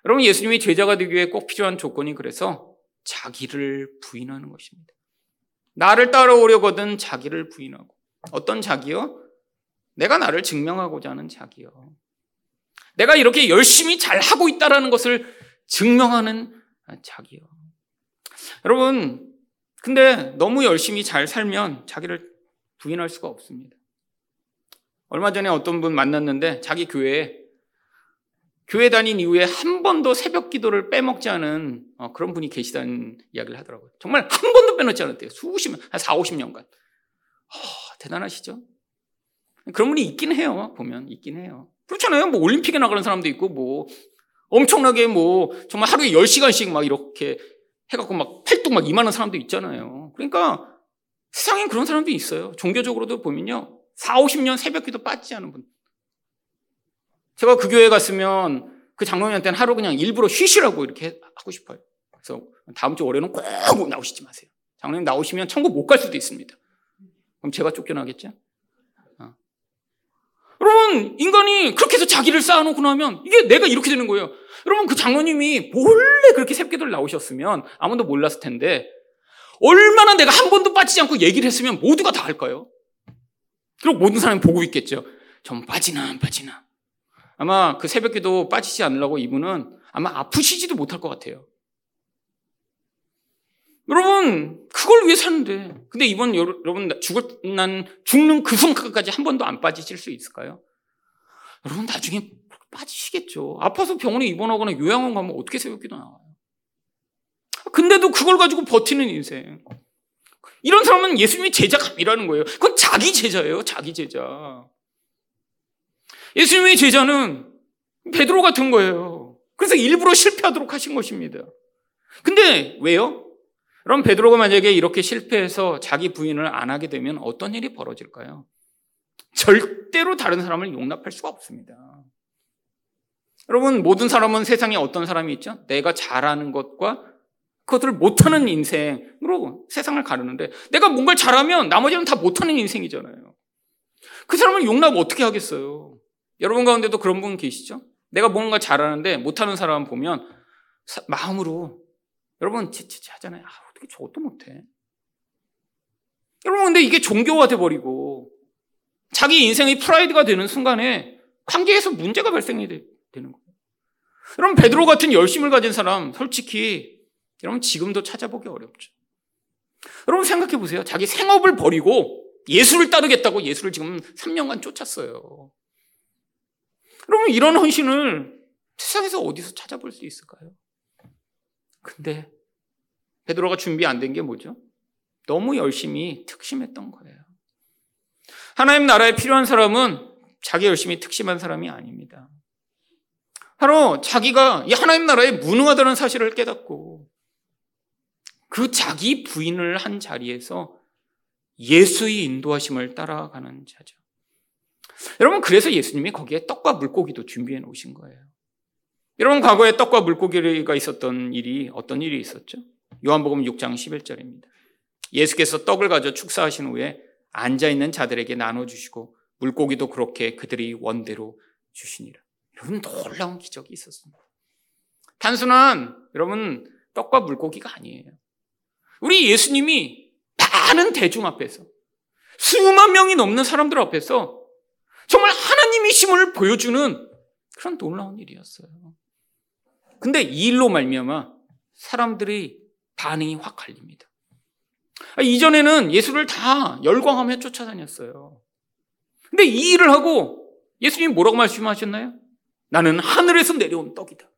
여러분 예수님이 제자가 되기 위해 꼭 필요한 조건이 그래서 자기를 부인하는 것입니다. 나를 따라오려거든 자기를 부인하고 어떤 자기요? 내가 나를 증명하고자 하는 자기요. 내가 이렇게 열심히 잘 하고 있다라는 것을 증명하는 자기요. 여러분, 근데 너무 열심히 잘 살면 자기를 부인할 수가 없습니다. 얼마 전에 어떤 분 만났는데 자기 교회에 교회 다닌 이후에 한 번도 새벽 기도를 빼먹지 않은 어, 그런 분이 계시다는 이야기를 하더라고요. 정말 한 번도 빼놓지 않았대요. 수십 년, 한 4, 50년간. 어, 대단하시죠? 그런 분이 있긴 해요. 보면 있긴 해요. 그렇잖아요. 뭐 올림픽에 나가는 사람도 있고 뭐 엄청나게 뭐 정말 하루에 10시간씩 막 이렇게 해갖고 막 팔뚝 막 임하는 사람도 있잖아요. 그러니까 세상엔 그런 사람도 있어요. 종교적으로도 보면요. 4, 50년 새벽 기도 빠지지 않은 분. 제가 그 교회 갔으면 그 장로님한테는 하루 그냥 일부러 쉬시라고 이렇게 하고 싶어요. 그래서 다음 주 월요일은 꼭 나오시지 마세요. 장로님 나오시면 천국 못 갈 수도 있습니다. 그럼 제가 쫓겨나겠죠? 어. 여러분, 인간이 그렇게 해서 자기를 쌓아놓고 나면 이게 내가 이렇게 되는 거예요. 여러분, 그 장로님이 몰래 그렇게 새벽기도를 나오셨으면 아무도 몰랐을 텐데 얼마나 내가 한 번도 빠지지 않고 얘기를 했으면 모두가 다 할까요? 그리고 모든 사람이 보고 있겠죠. 좀 빠지나 안 빠지나. 아마 그 새벽기도 빠지지 않으려고 이분은 아마 아프시지도 못할 것 같아요. 여러분, 그걸 위해 사는데. 근데 이번 여러분 죽을 난 죽는 그 순간까지 한 번도 안 빠지실 수 있을까요? 여러분 나중에 빠지시겠죠. 아파서 병원에 입원하거나 요양원 가면 어떻게 새벽기도 나와요? 근데도 그걸 가지고 버티는 인생. 이런 사람은 예수님이 제자감이라는 거예요. 그건 자기 제자예요. 자기 제자. 예수님의 제자는 베드로 같은 거예요. 그래서 일부러 실패하도록 하신 것입니다. 근데 왜요? 그럼 베드로가 만약에 이렇게 실패해서 자기 부인을 안 하게 되면 어떤 일이 벌어질까요? 절대로 다른 사람을 용납할 수가 없습니다. 여러분, 모든 사람은 세상에 어떤 사람이 있죠? 내가 잘하는 것과 그것들을 못하는 인생으로 세상을 가르는데 내가 뭔가를 잘하면 나머지는 다 못하는 인생이잖아요. 그 사람을 용납 어떻게 하겠어요? 여러분 가운데도 그런 분 계시죠? 내가 뭔가 잘하는데 못하는 사람 보면 사, 마음으로 여러분 치치치 하잖아요. 아, 어떻게 저것도 못해? 여러분 근데 이게 종교화 돼 버리고 자기 인생의 프라이드가 되는 순간에 관계에서 문제가 발생이 되, 는 거예요. 여러분 베드로 같은 열심을 가진 사람 솔직히 여러분 지금도 찾아보기 어렵죠. 여러분 생각해 보세요. 자기 생업을 버리고 예수를 따르겠다고 예수를 지금 3년간 쫓았어요. 여러분 이런 헌신을 세상에서 어디서 찾아볼 수 있을까요? 근데 베드로가 준비 안 된 게 뭐죠? 너무 열심히 특심했던 거예요. 하나님 나라에 필요한 사람은 자기 열심히 특심한 사람이 아닙니다. 바로 자기가 이 하나님 나라에 무능하다는 사실을 깨닫고 그 자기 부인을 한 자리에서 예수의 인도하심을 따라가는 자죠. 여러분, 그래서 예수님이 거기에 떡과 물고기도 준비해 놓으신 거예요. 여러분, 과거에 떡과 물고기가 있었던 일이 어떤 일이 있었죠? 요한복음 6장 11절입니다. 예수께서 떡을 가져 축사하신 후에 앉아 있는 자들에게 나눠 주시고 물고기도 그렇게 그들이 원대로 주시니라. 여러분, 놀라운 기적이 있었습니다. 단순한, 여러분, 떡과 물고기가 아니에요. 우리 예수님이 많은 대중 앞에서 수만 명이 넘는 사람들 앞에서 정말 하나님의 힘을 보여주는 그런 놀라운 일이었어요. 근데 이 일로 말미암아 사람들이 반응이 확 갈립니다. 아, 이전에는 예수를 다 열광하며 쫓아다녔어요. 근데 이 일을 하고 예수님이 뭐라고 말씀하셨나요? 나는 하늘에서 내려온 떡이다.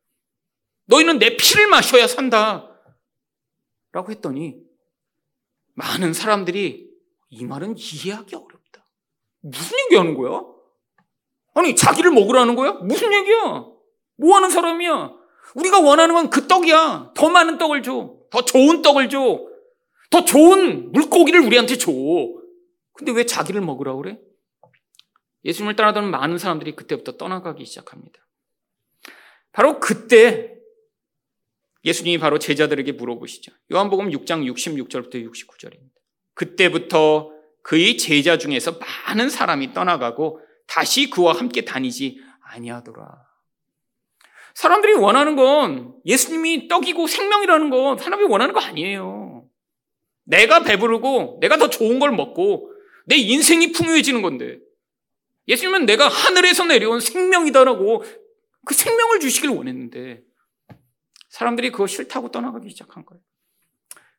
너희는 내 피를 마셔야 산다. 라고 했더니 많은 사람들이 이 말은 이해하기 어렵다. 무슨 얘기 하는 거야? 아니, 자기를 먹으라는 거야? 무슨 얘기야? 뭐 하는 사람이야? 우리가 원하는 건 그 떡이야. 더 많은 떡을 줘. 더 좋은 떡을 줘. 더 좋은 물고기를 우리한테 줘. 근데 왜 자기를 먹으라고 그래? 예수님을 따라다니는 많은 사람들이 그때부터 떠나가기 시작합니다. 바로 그때 예수님이 바로 제자들에게 물어보시죠. 요한복음 6장 66절부터 69절입니다. 그때부터 그의 제자 중에서 많은 사람이 떠나가고 다시 그와 함께 다니지 아니하더라. 사람들이 원하는 건 예수님이 떡이고 생명이라는 건 사람이 원하는 거 아니에요. 내가 배부르고 내가 더 좋은 걸 먹고 내 인생이 풍요해지는 건데 예수님은 내가 하늘에서 내려온 생명이다라고 그 생명을 주시길 원했는데 사람들이 그거 싫다고 떠나가기 시작한 거예요.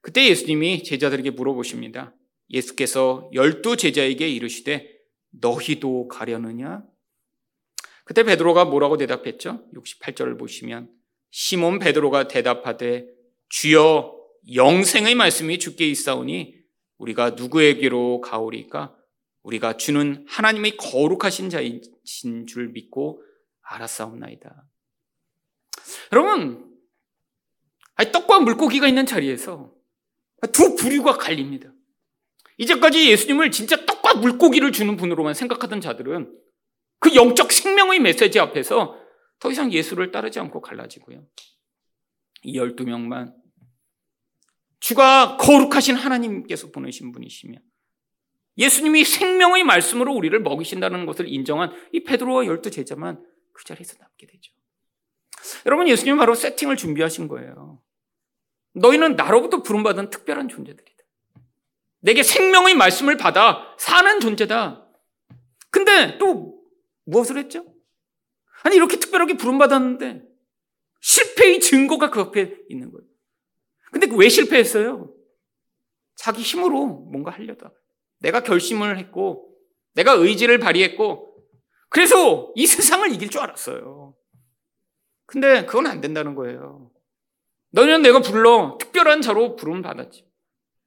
그때 예수님이 제자들에게 물어보십니다. 예수께서 열두 제자에게 이르시되 너희도 가려느냐? 그때 베드로가 뭐라고 대답했죠? 68절을 보시면 시몬 베드로가 대답하되 주여 영생의 말씀이 주께 있사오니 우리가 누구에게로 가오리까? 우리가 주는 하나님의 거룩하신 자이신 줄 믿고 알았사옵나이다. 여러분, 떡과 물고기가 있는 자리에서 두 부류가 갈립니다. 이제까지 예수님을 진짜 떡과 물고기를 주는 분으로만 생각하던 자들은 그 영적 생명의 메시지 앞에서 더 이상 예수를 따르지 않고 갈라지고요. 이 12명만 주가 거룩하신 하나님께서 보내신 분이시며 예수님이 생명의 말씀으로 우리를 먹이신다는 것을 인정한 이 베드로와 열두 제자만 그 자리에서 남게 되죠. 여러분 예수님은 바로 세팅을 준비하신 거예요. 너희는 나로부터 부름받은 특별한 존재들이다. 내게 생명의 말씀을 받아 사는 존재다. 근데 또 무엇을 했죠? 아니 이렇게 특별하게 부름받았는데 실패의 증거가 그 앞에 있는 거예요. 근데 왜 실패했어요? 자기 힘으로 뭔가 하려다. 내가 결심을 했고, 내가 의지를 발휘했고, 그래서 이 세상을 이길 줄 알았어요. 근데 그건 안 된다는 거예요. 너희는 내가 불러 특별한 자로 부름을 받았지.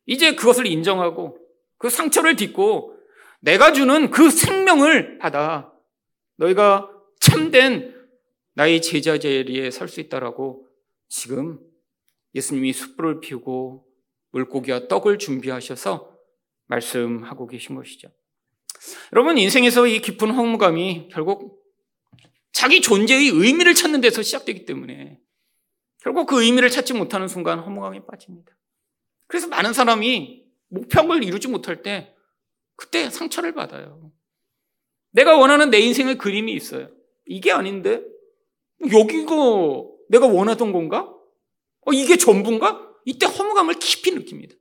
이제 그것을 인정하고 그 상처를 딛고 내가 주는 그 생명을 받아 너희가 참된 나의 제자 자리에 설 수 있다라고 지금 예수님이 숯불을 피우고 물고기와 떡을 준비하셔서 말씀하고 계신 것이죠. 여러분, 인생에서 이 깊은 허무감이 결국 자기 존재의 의미를 찾는 데서 시작되기 때문에 결국 그 의미를 찾지 못하는 순간 허무감에 빠집니다. 그래서 많은 사람이 목표를 이루지 못할 때 그때 상처를 받아요. 내가 원하는 내 인생의 그림이 있어요. 이게 아닌데? 여기가 내가 원하던 건가? 어, 이게 전부인가? 이때 허무감을 깊이 느낍니다.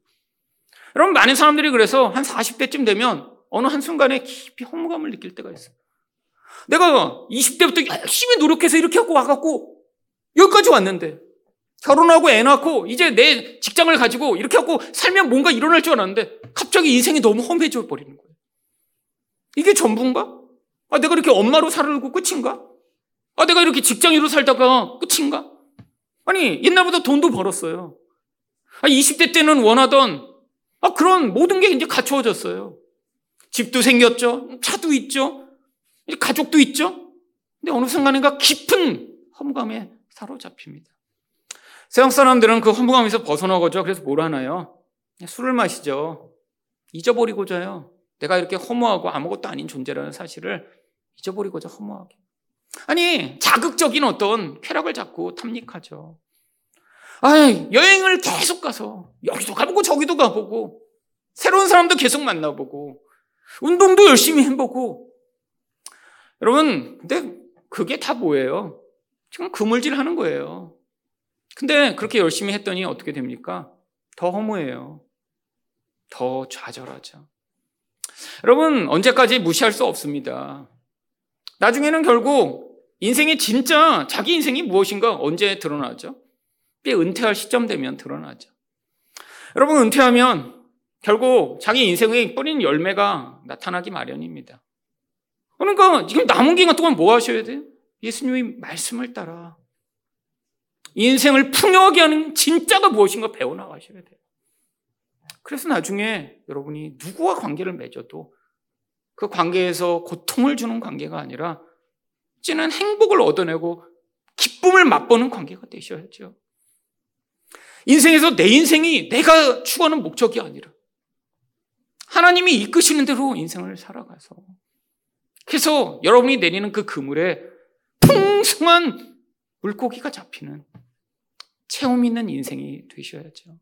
여러분, 많은 사람들이 그래서 한 40대쯤 되면 어느 한순간에 깊이 허무감을 느낄 때가 있어요. 내가 20대부터 열심히 노력해서 이렇게 하고 와갖고 여기까지 왔는데 결혼하고 애 낳고 이제 내 직장을 가지고 이렇게 하고 살면 뭔가 일어날 줄 알았는데 갑자기 인생이 너무 험해져 버리는 거예요. 이게 전부인가? 아, 내가 이렇게 엄마로 살고 끝인가? 아, 내가 이렇게 직장인으로 살다가 끝인가? 아니, 옛날보다 돈도 벌었어요. 아, 20대 때는 원하던 아, 그런 모든 게 이제 갖추어졌어요. 집도 생겼죠. 차도 있죠. 가족도 있죠. 근데 어느 순간인가 깊은 허무감에 사로잡힙니다. 세상 사람들은 그 허무감에서 벗어나고자 그래서 뭘 하나요? 술을 마시죠. 잊어버리고자요. 내가 이렇게 허무하고 아무것도 아닌 존재라는 사실을 잊어버리고자 허무하게. 아니, 자극적인 어떤 쾌락을 잡고 탐닉하죠. 아, 여행을 계속 가서 여기도 가보고 저기도 가보고 새로운 사람도 계속 만나보고 운동도 열심히 해보고 여러분, 근데 그게 다 뭐예요? 지금 그물질 하는 거예요. 근데 그렇게 열심히 했더니 어떻게 됩니까? 더 허무해요. 더 좌절하죠. 여러분, 언제까지 무시할 수 없습니다. 나중에는 결국 인생의 진짜 자기 인생이 무엇인가 언제 드러나죠? 꽤 은퇴할 시점 되면 드러나죠. 여러분, 은퇴하면 결국 자기 인생의 뿌린 열매가 나타나기 마련입니다. 그러니까 지금 남은 기간 동안 뭐 하셔야 돼요? 예수님의 말씀을 따라 인생을 풍요하게 하는 진짜가 무엇인가 배워나가셔야 돼요. 그래서 나중에 여러분이 누구와 관계를 맺어도 그 관계에서 고통을 주는 관계가 아니라 찌는 행복을 얻어내고 기쁨을 맛보는 관계가 되셔야죠. 인생에서 내 인생이 내가 추구하는 목적이 아니라 하나님이 이끄시는 대로 인생을 살아가서 그래서 여러분이 내리는 그 그물에 풍성한 물고기가 잡히는 체험 있는 인생이 되셔야죠.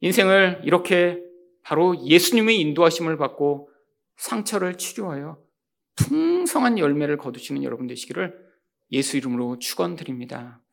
인생을 이렇게 바로 예수님의 인도하심을 받고 상처를 치료하여 풍성한 열매를 거두시는 여러분 되시기를 예수 이름으로 축원드립니다.